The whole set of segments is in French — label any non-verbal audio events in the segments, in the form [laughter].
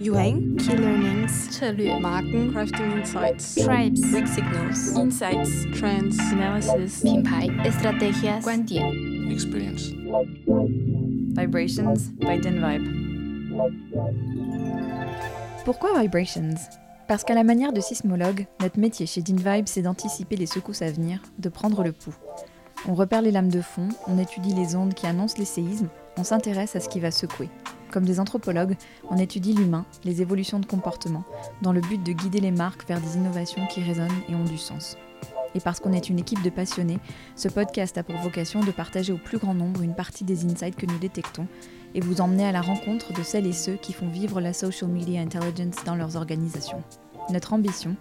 Yuang, Key Learnings, 策略 Marken, Crafting Insights Tribes, Weak Signals Insights, Trends Analysis, 品牌 Estrategias, 观点 experience. Vibrations by Denvibe. Pourquoi Vibrations Parce qu'à la manière de sismologue, notre métier chez Denvibe, c'est d'anticiper les secousses à venir, de prendre le pouls. On repère les lames de fond, on étudie les ondes qui annoncent les séismes, on s'intéresse à ce qui va secouer. Comme des anthropologues, on étudie l'humain, les évolutions de comportement, dans le but de guider les marques vers des innovations qui résonnent et ont du sens. Et parce qu'on est une équipe de passionnés, ce podcast a pour vocation de partager au plus grand nombre une partie des insights que nous détectons et vous emmener à la rencontre de celles et ceux qui font vivre la social media intelligence dans leurs organisations. Notre ambition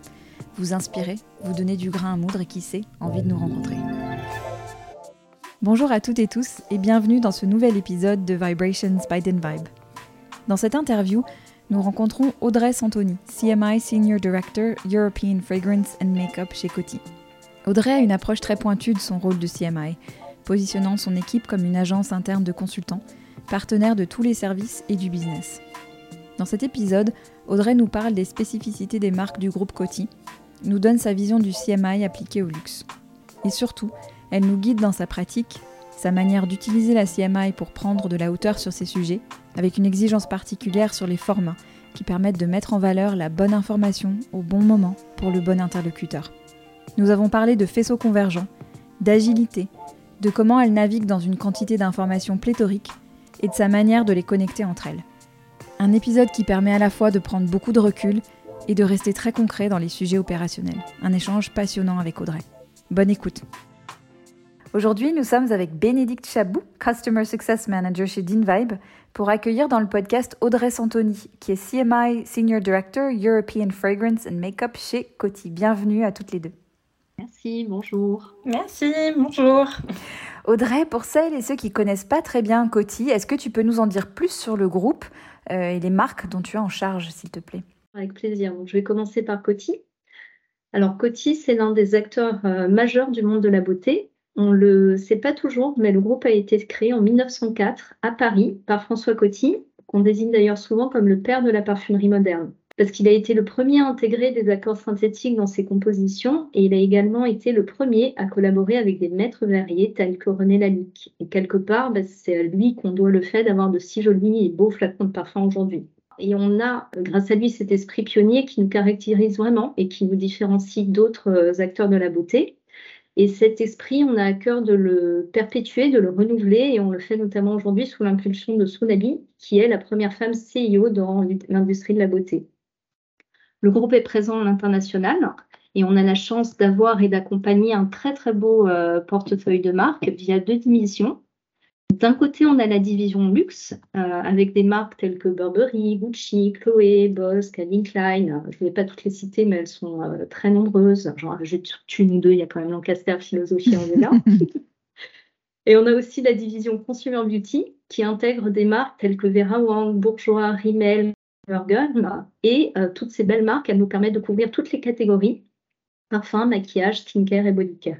Vous inspirer, vous donner du grain à moudre et qui sait, envie de nous rencontrer. Bonjour à toutes et tous et bienvenue dans ce nouvel épisode de Vibrations by Denvibe. Dans cette interview, nous rencontrons Audrey Santoni, CMI Senior Director European Fragrance and Makeup chez Coty. Audrey a une approche très pointue de son rôle de CMI, positionnant son équipe comme une agence interne de consultants, partenaire de tous les services et du business. Dans cet épisode, Audrey nous parle des spécificités des marques du groupe Coty, nous donne sa vision du CMI appliqué au luxe. Et surtout, elle nous guide dans sa pratique, sa manière d'utiliser la CMI pour prendre de la hauteur sur ces sujets, avec une exigence particulière sur les formats qui permettent de mettre en valeur la bonne information au bon moment pour le bon interlocuteur. Nous avons parlé de faisceaux convergents, d'agilité, de comment elle navigue dans une quantité d'informations pléthoriques et de sa manière de les connecter entre elles. Un épisode qui permet à la fois de prendre beaucoup de recul et de rester très concret dans les sujets opérationnels. Un échange passionnant avec Audrey. Bonne écoute. Aujourd'hui, nous sommes avec Bénédicte Chabou, Customer Success Manager chez DinVibe, pour accueillir dans le podcast Audrey Santoni, qui est CMI Senior Director European Fragrance and Makeup chez Coty. Bienvenue à toutes les deux. Merci, bonjour. Merci, bonjour. Audrey, pour celles et ceux qui connaissent pas très bien Coty, est-ce que tu peux nous en dire plus sur le groupe euh, et les marques dont tu es en charge, s'il te plaît? Avec plaisir. Donc, je vais commencer par Coty. Alors, Coty, c'est l'un des acteurs euh, majeurs du monde de la beauté. On le sait pas toujours, mais le groupe a été créé en 1904 à Paris par François Coty, qu'on désigne d'ailleurs souvent comme le père de la parfumerie moderne. Parce qu'il a été le premier à intégrer des accords synthétiques dans ses compositions et il a également été le premier à collaborer avec des maîtres verriers tels que René Lalique. Et quelque part, bah, c'est à lui qu'on doit le fait d'avoir de si jolis et beaux flacons de parfum aujourd'hui. Et on a, grâce à lui, cet esprit pionnier qui nous caractérise vraiment et qui nous différencie d'autres acteurs de la beauté. Et cet esprit, on a à cœur de le perpétuer, de le renouveler, et on le fait notamment aujourd'hui sous l'impulsion de Sonabi, qui est la première femme CIO dans l'industrie de la beauté. Le groupe est présent à l'international et on a la chance d'avoir et d'accompagner un très très beau euh, portefeuille de marques via deux divisions. D'un côté, on a la division luxe euh, avec des marques telles que Burberry, Gucci, Chloé, Boss, Calvin Klein. Je ne vais pas toutes les citer, mais elles sont euh, très nombreuses. J'en rajoute une ou deux. Il y a quand même Lancaster, Philosophie en là. [laughs] Et on a aussi la division Consumer Beauty qui intègre des marques telles que Vera Wang, Bourjois, Rimmel, Et euh, toutes ces belles marques, elles nous permettent de couvrir toutes les catégories parfum, maquillage, skincare et bodycare.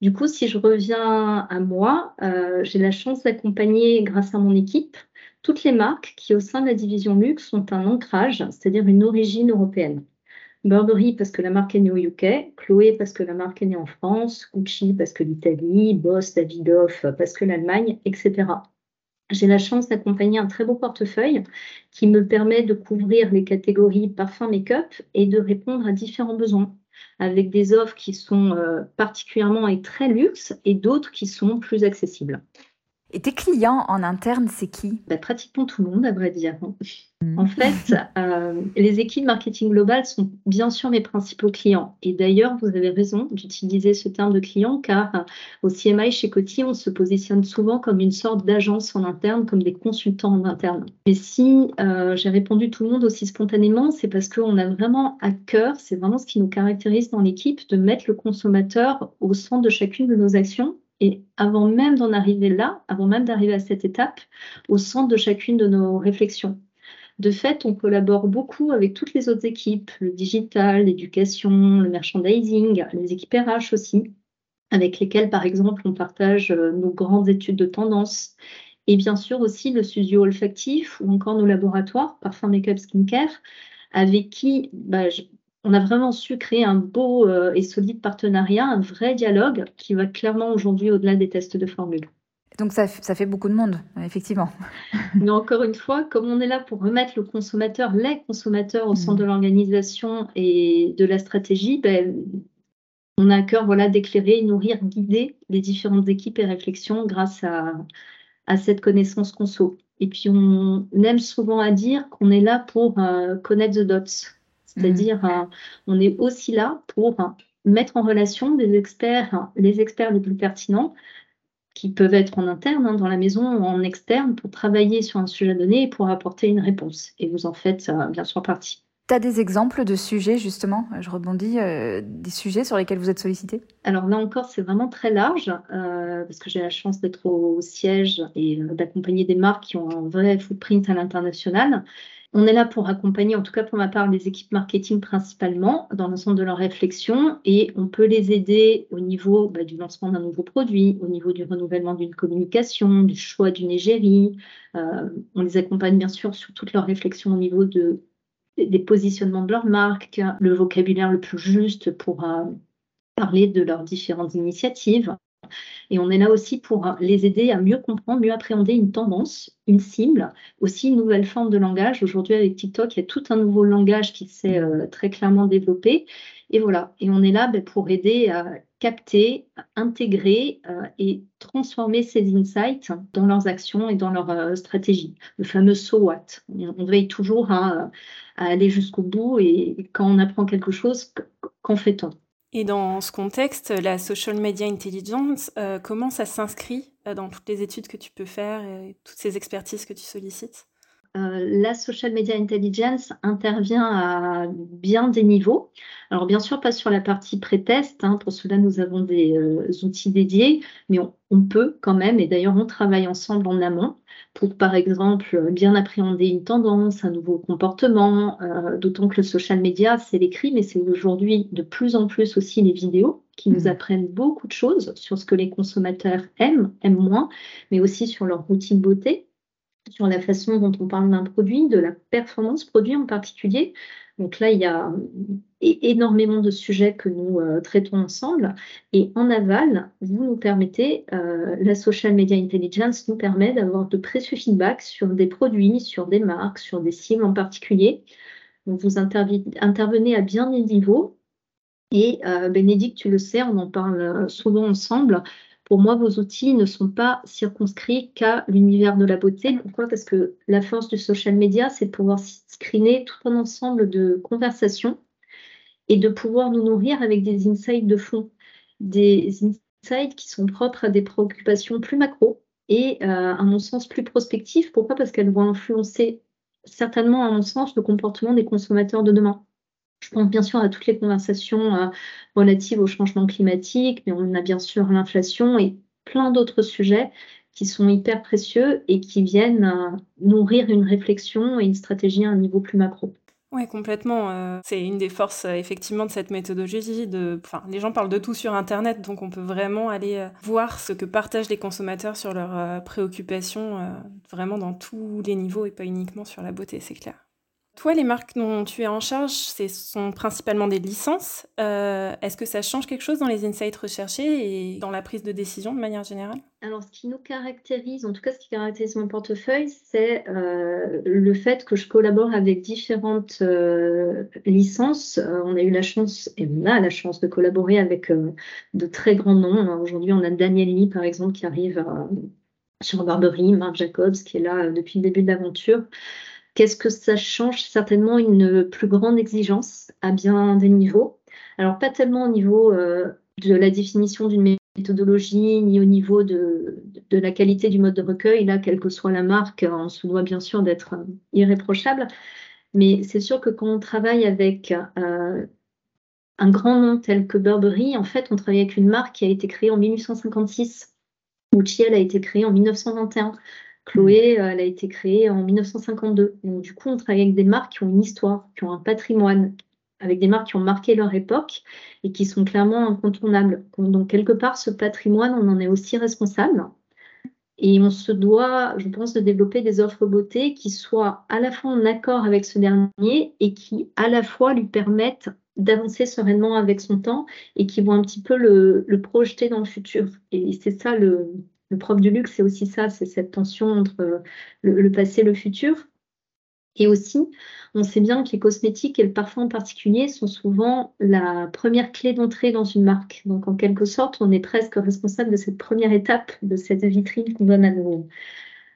Du coup, si je reviens à moi, euh, j'ai la chance d'accompagner, grâce à mon équipe, toutes les marques qui, au sein de la division luxe, ont un ancrage, c'est-à-dire une origine européenne. Burberry parce que la marque est née au UK, Chloé parce que la marque est née en France, Gucci parce que l'Italie, Boss, Davidoff parce que l'Allemagne, etc. J'ai la chance d'accompagner un très beau portefeuille qui me permet de couvrir les catégories parfum, make-up et de répondre à différents besoins avec des offres qui sont euh, particulièrement et très luxe et d'autres qui sont plus accessibles. Et tes clients en interne, c'est qui? Bah, Pratiquement tout le monde, à vrai dire. En fait, euh, les équipes marketing global sont bien sûr mes principaux clients. Et d'ailleurs, vous avez raison d'utiliser ce terme de client car euh, au CMI chez Coty, on se positionne souvent comme une sorte d'agence en interne, comme des consultants en interne. Mais si euh, j'ai répondu tout le monde aussi spontanément, c'est parce qu'on a vraiment à cœur, c'est vraiment ce qui nous caractérise dans l'équipe, de mettre le consommateur au centre de chacune de nos actions et avant même d'en arriver là, avant même d'arriver à cette étape, au centre de chacune de nos réflexions. De fait, on collabore beaucoup avec toutes les autres équipes, le digital, l'éducation, le merchandising, les équipes RH aussi. avec lesquels, par exemple, on partage nos grandes études de tendance. Et bien sûr aussi le studio olfactif ou encore nos laboratoires, parfum, make-up, skincare, avec qui bah, on a vraiment su créer un beau et solide partenariat, un vrai dialogue qui va clairement aujourd'hui au-delà des tests de formule. Donc ça, ça, fait beaucoup de monde, effectivement. [laughs] Mais encore une fois, comme on est là pour remettre le consommateur, les consommateurs au centre mm. de l'organisation et de la stratégie, ben, on a à cœur voilà, d'éclairer, nourrir, guider les différentes équipes et réflexions grâce à, à cette connaissance conso. Et puis on aime souvent à dire qu'on est là pour euh, connaître the dots, c'est-à-dire mm. euh, on est aussi là pour euh, mettre en relation des experts, les experts les plus pertinents qui peuvent être en interne hein, dans la maison ou en externe pour travailler sur un sujet donné et pour apporter une réponse. Et vous en faites euh, bien sûr partie. Tu as des exemples de sujets, justement, je rebondis, euh, des sujets sur lesquels vous êtes sollicité Alors là encore, c'est vraiment très large, euh, parce que j'ai la chance d'être au siège et d'accompagner des marques qui ont un vrai footprint à l'international. On est là pour accompagner, en tout cas pour ma part, les équipes marketing principalement dans l'ensemble de leurs réflexions et on peut les aider au niveau bah, du lancement d'un nouveau produit, au niveau du renouvellement d'une communication, du choix d'une égérie. Euh, on les accompagne bien sûr sur toutes leurs réflexions au niveau de, des positionnements de leur marque, le vocabulaire le plus juste pour euh, parler de leurs différentes initiatives. Et on est là aussi pour les aider à mieux comprendre, mieux appréhender une tendance, une cible, aussi une nouvelle forme de langage. Aujourd'hui, avec TikTok, il y a tout un nouveau langage qui s'est euh, très clairement développé. Et voilà, et on est là ben, pour aider à capter, intégrer euh, et transformer ces insights dans leurs actions et dans leur euh, stratégie. Le fameux so what. On, veille toujours à aller jusqu'au bout et quand on apprend quelque chose, qu'en fait-on? Et dans ce contexte, la social media intelligence, euh, comment ça s'inscrit euh, dans toutes les études que tu peux faire et toutes ces expertises que tu sollicites? Euh, la social media intelligence intervient à bien des niveaux. Alors bien sûr, pas sur la partie pré-test. Hein. pour cela, nous avons des outils dédiés, mais on, peut quand même, et d'ailleurs on travaille ensemble en amont, pour, par exemple, bien appréhender une tendance, un nouveau comportement, euh, d'autant que le social media, c'est l'écrit, mais c'est aujourd'hui de plus en plus aussi les vidéos qui nous mmh. apprennent beaucoup de choses sur ce que les consommateurs aiment, aiment moins, mais aussi sur leur routine beauté, sur la façon dont on parle d'un produit, de la performance produit en particulier. Donc là, il y a énormément de sujets que nous euh, traitons ensemble. Et en aval, vous nous permettez, euh, la social media intelligence nous permet d'avoir de précieux feedbacks sur des produits, sur des marques, sur des cibles en particulier. Donc vous intervenez à bien des niveaux. Et euh, Bénédicte, tu le sais, on en parle souvent ensemble. Pour moi, vos outils ne sont pas circonscrits qu'à l'univers de la beauté. Pourquoi Parce que la force du social media, c'est de pouvoir screener tout un ensemble de conversations et de pouvoir nous nourrir avec des insights de fond, des insights qui sont propres à des préoccupations plus macro et, euh, à mon sens, plus prospectives. Pourquoi? Parce qu'elles vont influencer certainement, à mon sens, le comportement des consommateurs de demain. Je pense bien sûr à toutes les conversations euh, relatives au changement climatique, mais on a bien sûr l'inflation et plein d'autres sujets qui sont hyper précieux et qui viennent euh, nourrir une réflexion et une stratégie à un niveau plus macro. Oui, complètement. Euh, c'est une des forces effectivement de cette méthodologie. De, enfin, les gens parlent de tout sur Internet, donc on peut vraiment aller voir ce que partagent les consommateurs sur leurs préoccupations, vraiment dans tous les niveaux et pas uniquement sur la beauté, c'est clair. Toi, les marques dont tu es en charge, ce sont principalement des licences. Euh, est-ce que ça change quelque chose dans les insights recherchés et dans la prise de décision de manière générale? Alors, ce qui nous caractérise, en tout cas ce qui caractérise mon portefeuille, c'est euh, le fait que je collabore avec différentes euh, licences. on a eu la chance, et on a la chance de collaborer avec de très grands noms. Aujourd'hui, on a Daniel Lee, par exemple, qui arrive sur Barbery, Marc Jacobs, qui est là depuis le début de l'aventure. Qu'est-ce que ça change? Certainement une plus grande exigence à bien des niveaux. Alors pas tellement au niveau euh, de la définition d'une méthodologie, ni au niveau de, la qualité du mode de recueil. Là, quelle que soit la marque, on se doit bien sûr d'être euh, irréprochable. Mais c'est sûr que quand on travaille avec euh, un grand nom tel que Burberry, en fait, on travaille avec une marque qui a été créée en 1856. Gucci, elle a été créée en 1921. Chloé, euh, elle a été créée en 1952. Donc, du coup, on travaille avec des marques qui ont une histoire, qui ont un patrimoine, avec des marques qui ont marqué leur époque et qui sont clairement incontournables. Donc, quelque part, ce patrimoine, on en est aussi responsable. Et on se doit, je pense, de développer des offres beauté qui soient à la fois en accord avec ce dernier et qui à la fois lui permettent d'avancer sereinement avec son temps et qui vont un petit peu le, projeter dans le futur. Et c'est ça le, le propre du luxe, c'est aussi ça, c'est cette tension entre le passé et le futur. Et aussi, on sait bien que les cosmétiques et le parfum en particulier sont souvent la première clé d'entrée dans une marque. Donc, en quelque sorte, on est presque responsable de cette première étape, de cette vitrine qu'on donne à nos,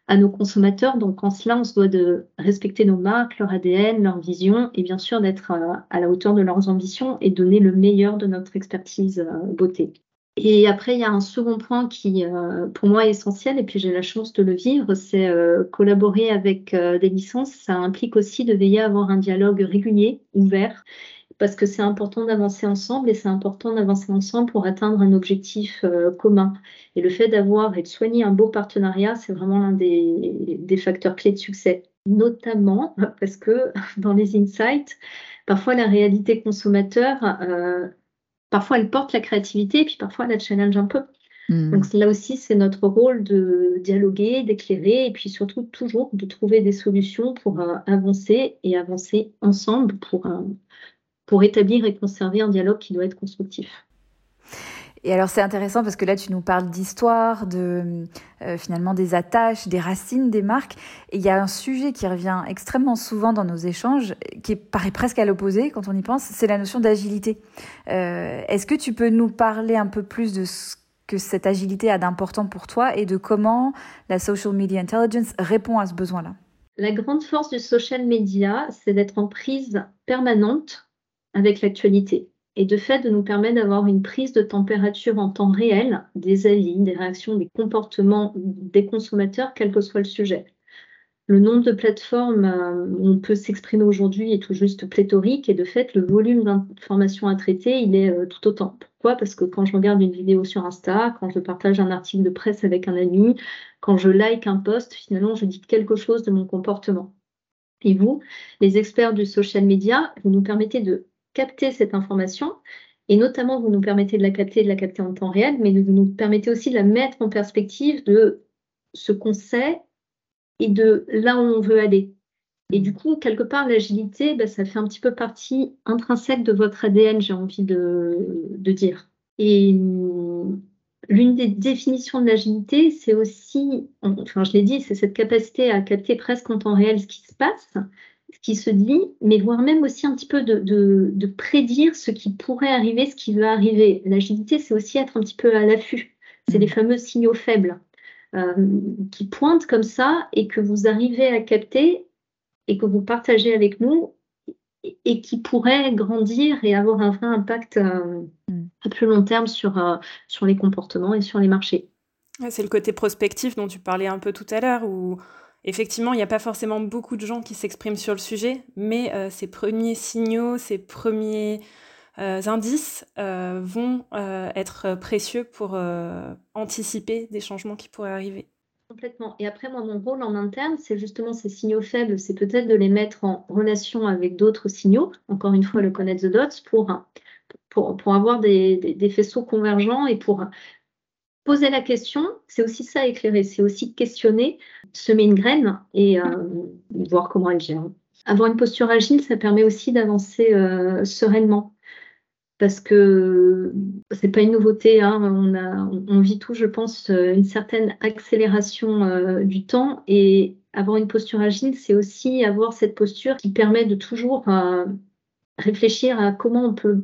à nos consommateurs. Donc, en cela, on se doit de respecter nos marques, leur ADN, leur vision et bien sûr d'être à, la hauteur de leurs ambitions et donner le meilleur de notre expertise euh, beauté. Et après, il y a un second point qui, euh, pour moi, est essentiel, et puis j'ai la chance de le vivre, c'est euh, collaborer avec euh, des licences. Ça implique aussi de veiller à avoir un dialogue régulier, ouvert, parce que c'est important d'avancer ensemble, et c'est important d'avancer ensemble pour atteindre un objectif commun. Et le fait d'avoir et de soigner un beau partenariat, c'est vraiment l'un des, des facteurs clés de succès. Notamment parce que [laughs] dans les insights, parfois la réalité consommateur parfois elle porte la créativité et puis parfois elle la challenge un peu. Hmm. Donc là aussi, c'est notre rôle de dialoguer, d'éclairer et puis surtout toujours de trouver des solutions pour euh, avancer et avancer ensemble pour, euh, pour établir et conserver un dialogue qui doit être constructif. Et alors c'est intéressant parce que là tu nous parles d'histoire, de euh, finalement des attaches, des racines des marques. Et il y a un sujet qui revient extrêmement souvent dans nos échanges, qui paraît presque à l'opposé quand on y pense, c'est la notion d'agilité. Euh, Est-ce que tu peux nous parler un peu plus de ce que cette agilité a d'important pour toi et de comment la social media intelligence répond à ce besoin-là? La grande force du social media, c'est d'être en prise permanente avec l'actualité et de fait de nous permettre d'avoir une prise de température en temps réel des avis, des réactions, des comportements des consommateurs, quel que soit le sujet. Le nombre de plateformes où on peut s'exprimer aujourd'hui est tout juste pléthorique et de fait, le volume d'informations à traiter, il est euh, tout autant. Pourquoi? Parce que quand je regarde une vidéo sur Insta, quand je partage un article de presse avec un ami, quand je like un post, finalement, je dis quelque chose de mon comportement. Et vous, les experts du social media, vous nous permettez de capter cette information. Et notamment, vous nous permettez de la capter, de la capter en temps réel, mais vous nous permettez aussi de la mettre en perspective de ce qu'on sait et de là où on veut aller. Et du coup, quelque part, l'agilité, bah, ça fait un petit peu partie intrinsèque de votre ADN, j'ai envie de, dire. Et l'une des définitions de l'agilité, c'est aussi, enfin je l'ai dit, c'est cette capacité à capter presque en temps réel ce qui se passe, qui se dit, mais voire même aussi un petit peu de, prédire ce qui pourrait arriver, ce qui va arriver. L'agilité, c'est aussi être un petit peu à l'affût. C'est les mmh. fameux signaux faibles euh, qui pointent comme ça et que vous arrivez à capter et que vous partagez avec nous et, qui pourraient grandir et avoir un vrai impact euh, mmh. à plus long terme sur, euh, sur les comportements et sur les marchés. C'est le côté prospectif dont tu parlais un peu tout à l'heure, où Effectivement, il n'y a pas forcément beaucoup de gens qui s'expriment sur le sujet, mais euh, ces premiers signaux, ces premiers euh, indices euh, vont être précieux pour anticiper des changements qui pourraient arriver. Complètement. Et après, moi, mon rôle en interne, c'est justement ces signaux faibles, c'est peut-être de les mettre en relation avec d'autres signaux, encore une fois, le connect the dots, pour, pour, avoir des, des, faisceaux convergents et pour poser la question, c'est aussi ça éclairer, c'est aussi questionner, semer une graine et euh, voir comment elle gère. Avoir une posture agile, ça permet aussi d'avancer euh, sereinement. Parce que c'est pas une nouveauté, hein, on, vit tout, je pense, une certaine accélération euh, du temps et avoir une posture agile, c'est aussi avoir cette posture qui permet de toujours réfléchir à comment on peut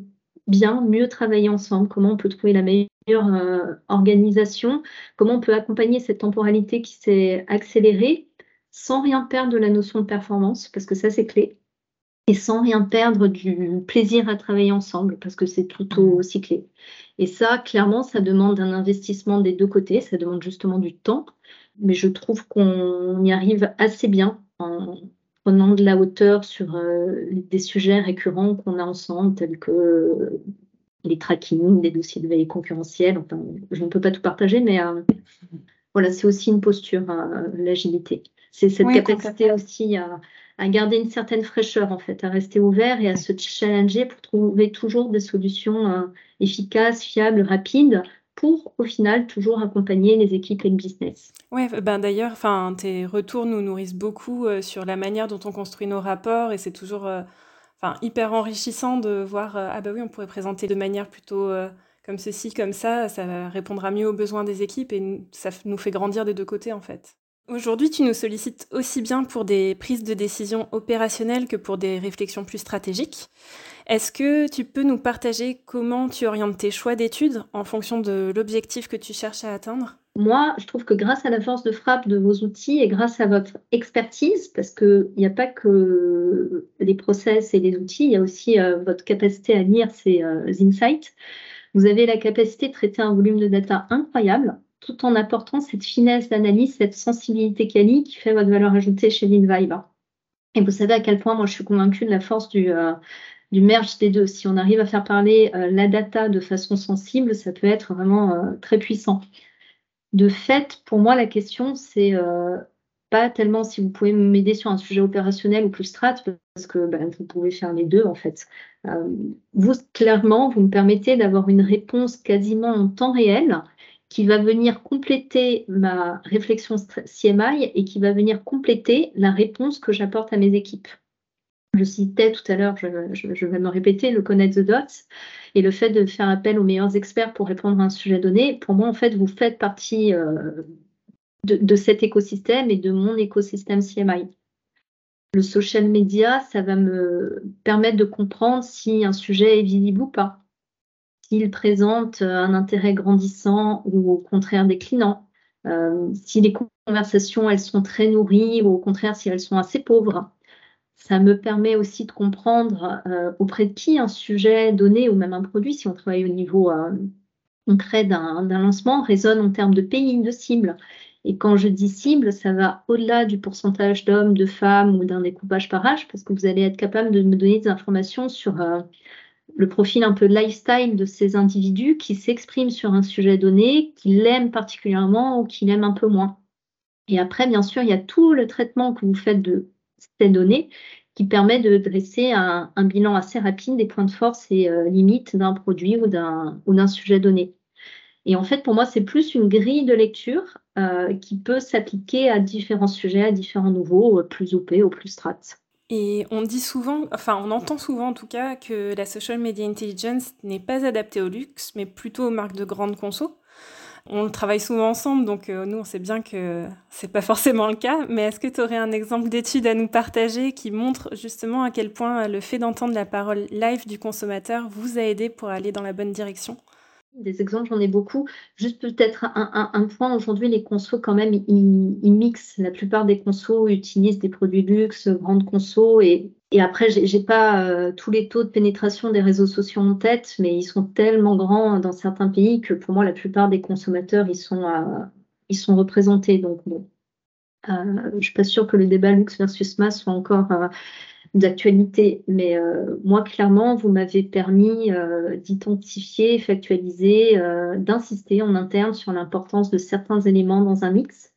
bien, mieux travailler ensemble, comment on peut trouver la meilleure euh, organisation, comment on peut accompagner cette temporalité qui s'est accélérée sans rien perdre de la notion de performance, parce que ça c'est clé, et sans rien perdre du plaisir à travailler ensemble, parce que c'est tout mmh. aussi clé. Et ça, clairement, ça demande un investissement des deux côtés, ça demande justement du temps, mais je trouve qu'on y arrive assez bien en prenant de la hauteur sur euh, des sujets récurrents qu'on a ensemble, tels que les tracking, les dossiers de veille concurrentielle. Enfin, je ne peux pas tout partager, mais euh, voilà, c'est aussi une posture, euh, l'agilité. C'est cette capacité aussi à, à garder une certaine fraîcheur en fait, à rester ouvert et à se challenger pour trouver toujours des solutions euh, efficaces, fiables, rapides pour au final toujours accompagner les équipes et le business. Ouais, ben d'ailleurs, tes retours nous nourrissent beaucoup euh, sur la manière dont on construit nos rapports et c'est toujours euh, hyper enrichissant de voir ah bah oui, on pourrait présenter de manière plutôt comme ceci, comme ça, ça répondra mieux aux besoins des équipes et ça nous fait grandir des deux côtés en fait. Aujourd'hui, tu nous sollicites aussi bien pour des prises de décision opérationnelles que pour des réflexions plus stratégiques. Est-ce que tu peux nous partager comment tu orientes tes choix d'études en fonction de l'objectif que tu cherches à atteindre? Moi, je trouve que grâce à la force de frappe de vos outils et grâce à votre expertise, parce qu'il n'y a pas que les process et les outils, il y a aussi euh, votre capacité à lire ces euh, insights, vous avez la capacité de traiter un volume de data incroyable tout en apportant cette finesse d'analyse, cette sensibilité quali qui fait votre valeur ajoutée chez l'InVibe. Et vous savez à quel point moi je suis convaincue de la force du, euh, du merge des deux. Si on arrive à faire parler euh, la data de façon sensible, ça peut être vraiment euh, très puissant. De fait, pour moi, la question, c'est pas tellement si vous pouvez m'aider sur un sujet opérationnel ou plus strat, parce que ben, vous pouvez faire les deux en fait. vous, clairement, vous me permettez d'avoir une réponse quasiment en temps réel qui va venir compléter ma réflexion CMI et qui va venir compléter la réponse que j'apporte à mes équipes. Je citais tout à l'heure, je, vais me répéter, le connect the dots et le fait de faire appel aux meilleurs experts pour répondre à un sujet donné. Pour moi, en fait, vous faites partie euh, de, de, cet écosystème et de mon écosystème CMI. Le social media, ça va me permettre de comprendre si un sujet est visible ou pas s'il présente euh, un intérêt grandissant ou au contraire déclinant, euh, si les conversations elles sont très nourries ou au contraire si elles sont assez pauvres. Ça me permet aussi de comprendre euh, auprès de qui un sujet donné ou même un produit, si on travaille au niveau concret d'un lancement, résonne en termes de pays, de cible. Et quand je dis cible, ça va au-delà du pourcentage d'hommes, de femmes ou d'un découpage par âge, parce que vous allez être capable de me donner des informations sur le profil un peu lifestyle de ces individus qui s'expriment sur un sujet donné, qui l'aiment particulièrement ou qui l'aiment un peu moins. Et après, bien sûr, il y a tout le traitement que vous faites de ces données qui permet de dresser un, bilan assez rapide des points de force et euh, limites d'un produit ou d'un sujet donné. Et en fait, pour moi, c'est plus une grille de lecture euh, qui peut s'appliquer à différents sujets, à différents niveaux, plus OP ou plus strat. Et on dit souvent, enfin on entend souvent en tout cas que la social media intelligence n'est pas adaptée au luxe, mais plutôt aux marques de grande conso. On travaille souvent ensemble, donc euh, nous on sait bien que c'est pas [laughs] forcément le cas. Mais est-ce que tu aurais un exemple d'étude à nous partager qui montre justement à quel point le fait d'entendre la parole live du consommateur vous a aidé pour aller dans la bonne direction? Des exemples, j'en ai beaucoup. Juste peut-être un, point, aujourd'hui, les consos, quand même, ils, mixent. La plupart des consos utilisent des produits luxe, grandes consos. Et, et après, j'ai pas euh, tous les taux de pénétration des réseaux sociaux en tête, mais ils sont tellement grands dans certains pays que pour moi, la plupart des consommateurs, ils sont, euh, ils sont représentés. Donc, bon. Euh, je suis pas sûre que le débat luxe versus masse soit encore d'actualité. Mais euh, moi, clairement, vous m'avez permis euh, d'identifier, factualiser, euh, d'insister en interne sur l'importance de certains éléments dans un mix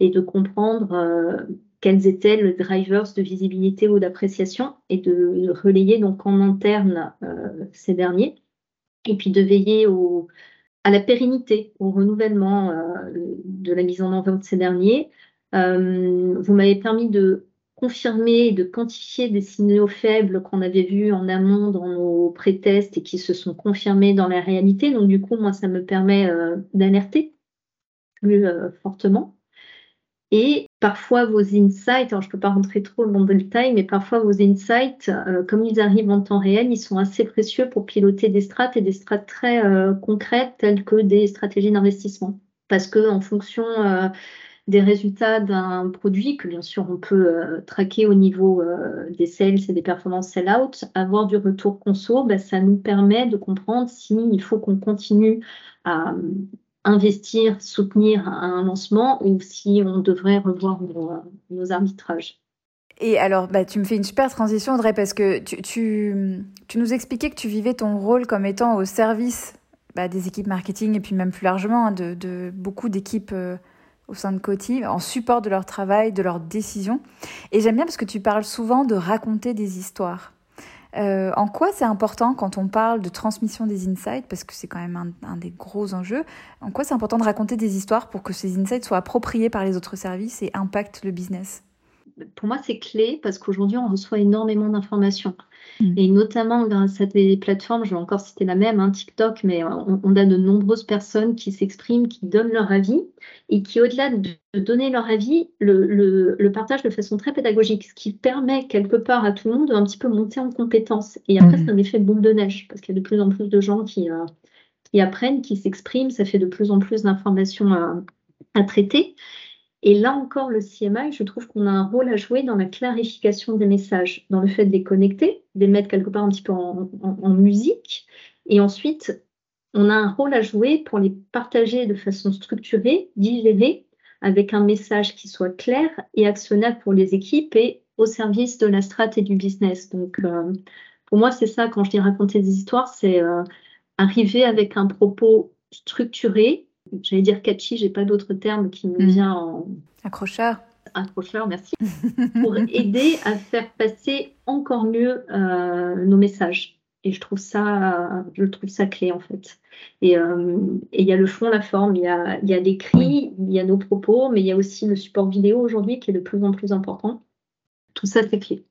et de comprendre quels étaient les drivers de visibilité ou d'appréciation et de relayer donc en interne ces derniers. Et puis de veiller à la pérennité, au renouvellement de la mise en avant de ces derniers. vous m'avez permis de confirmer et de quantifier des signaux faibles qu'on avait vus en amont dans nos pré-tests et qui se sont confirmés dans la réalité. Donc du coup, moi, ça me permet euh, d'alerter plus euh, fortement. Et parfois vos insights, alors je ne peux pas rentrer trop dans le détail, mais parfois vos insights, euh, comme ils arrivent en temps réel, ils sont assez précieux pour piloter des strates et des strates très concrètes telles que des stratégies d'investissement. Parce que en fonction des résultats d'un produit que bien sûr on peut euh, traquer au niveau euh, des sales et des performances sell-out, avoir du retour conso, ben, ça nous permet de comprendre s'il faut qu'on continue à euh, investir, soutenir un lancement ou si on devrait revoir nos, arbitrages. Et alors, bah, tu me fais une super transition, Audrey, parce que tu, nous expliquais que tu vivais ton rôle comme étant au service bah, des équipes marketing et puis même plus largement hein, de, de beaucoup d'équipes au sein de Coty, en support de leur travail, de leurs décisions. Et j'aime bien parce que tu parles souvent de raconter des histoires. Euh, en quoi c'est important quand on parle de transmission des insights, parce que c'est quand même un, un, des gros enjeux, en quoi c'est important de raconter des histoires pour que ces insights soient appropriés par les autres services et impactent le business? Pour moi, c'est clé parce qu'aujourd'hui, on reçoit énormément d'informations. Mm. Et notamment grâce à des plateformes, je vais encore citer la même, hein, TikTok, mais on, on, a de nombreuses personnes qui s'expriment, qui donnent leur avis et qui, au-delà de donner leur avis, le, le, le, partagent de façon très pédagogique, ce qui permet quelque part à tout le monde de un petit peu monter en compétence. Et après, mmh. c'est un effet boule de neige, parce qu'il y a de plus en plus de gens qui, euh, qui apprennent, qui s'expriment, ça fait de plus en plus d'informations à, à traiter. Et là encore, le CMI, je trouve qu'on a un rôle à jouer dans la clarification des messages, dans le fait de les connecter, de les mettre quelque part un petit peu en, musique. Et ensuite, on a un rôle à jouer pour les partager de façon structurée, digérée, avec un message qui soit clair et actionnable pour les équipes et au service de la stratégie du business. Donc, euh, pour moi, c'est ça, quand je dis raconter des histoires, c'est euh, arriver avec un propos structuré, j'allais dire catchy, j'ai pas d'autre terme qui me mmh. vient en... Accrocheur. Accrocheur, merci. [laughs] pour aider à faire passer encore mieux euh, nos messages. Et je trouve ça, je trouve ça clé en fait. Et euh, il y a le fond, la forme, il y a, y a l'écrit, il y a nos propos, mais il y a aussi le support vidéo aujourd'hui qui est de plus en plus important. Tout ça, c'est clé.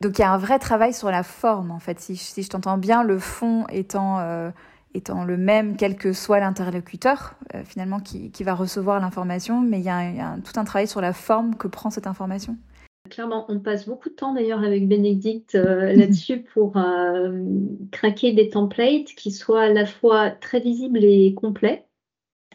Donc il y a un vrai travail sur la forme en fait. Si, si je t'entends bien, le fond étant, euh, étant le même, quel que soit l'interlocuteur euh, finalement qui, qui, va recevoir l'information, mais il y, a, il y a tout un travail sur la forme que prend cette information. Clairement, on passe beaucoup de temps d'ailleurs avec Bénédicte euh, [laughs] là-dessus pour euh, craquer des templates qui soient à la fois très visibles et complets.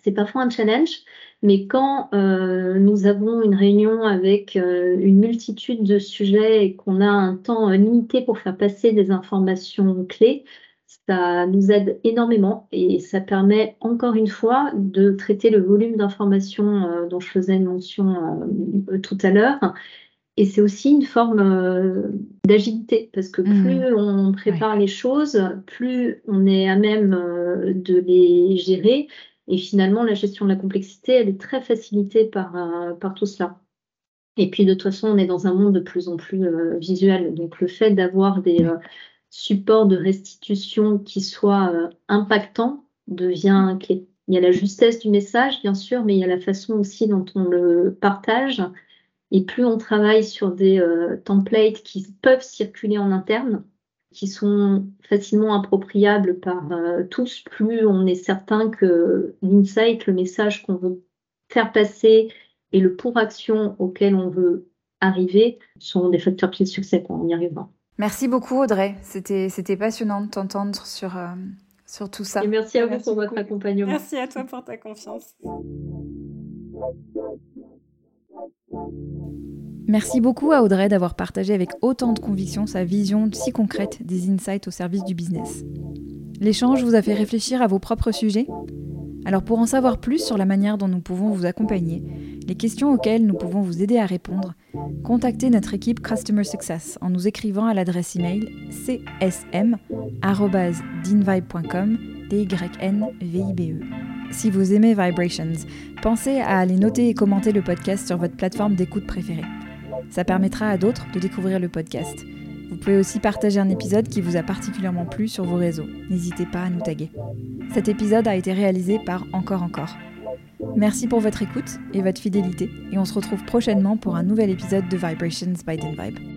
C'est parfois un challenge, mais quand nous avons une réunion avec une multitude de sujets et qu'on a un temps limité pour faire passer des informations clés, ça nous aide énormément et ça permet encore une fois de traiter le volume d'informations euh, dont je faisais mention tout à l'heure et c'est aussi une forme euh, d'agilité, parce que plus mmh. on prépare ouais. les choses, plus on est à même euh, de les gérer. Et finalement, la gestion de la complexité, elle est très facilitée par, euh, par tout cela. Et puis, de toute façon, on est dans un monde de plus en plus euh, visuel. Donc, le fait d'avoir des euh, supports de restitution qui soient euh, impactants devient. Il y a la justesse du message, bien sûr, mais il y a la façon aussi dont on le partage et plus on travaille sur des euh, templates qui peuvent circuler en interne, qui sont facilement appropriables par euh, tous, plus on est certain que l'insight, le message qu'on veut faire passer et le pour action auquel on veut arriver sont des facteurs clés de succès quand on y arrivera. Merci beaucoup Audrey, c'était passionnant de t'entendre sur, euh, sur tout ça. Et merci à vous merci pour beaucoup. votre accompagnement. Merci à toi pour ta confiance. Merci beaucoup à Audrey d'avoir partagé avec autant de conviction sa vision si concrète des insights au service du business. L'échange vous a fait réfléchir à vos propres sujets? Alors pour en savoir plus sur la manière dont nous pouvons vous accompagner, les questions auxquelles nous pouvons vous aider à répondre, contactez notre équipe Customer Success en nous écrivant à l'adresse email csm@dinvibe.com d y n v i b e. Si vous aimez Vibrations, pensez à aller noter et commenter le podcast sur votre plateforme d'écoute préférée. Ça permettra à d'autres de découvrir le podcast. Vous pouvez aussi partager un épisode qui vous a particulièrement plu sur vos réseaux. N'hésitez pas à nous taguer. Cet épisode a été réalisé par Encore Encore. Merci pour votre écoute et votre fidélité, et on se retrouve prochainement pour un nouvel épisode de Vibrations by Vibe.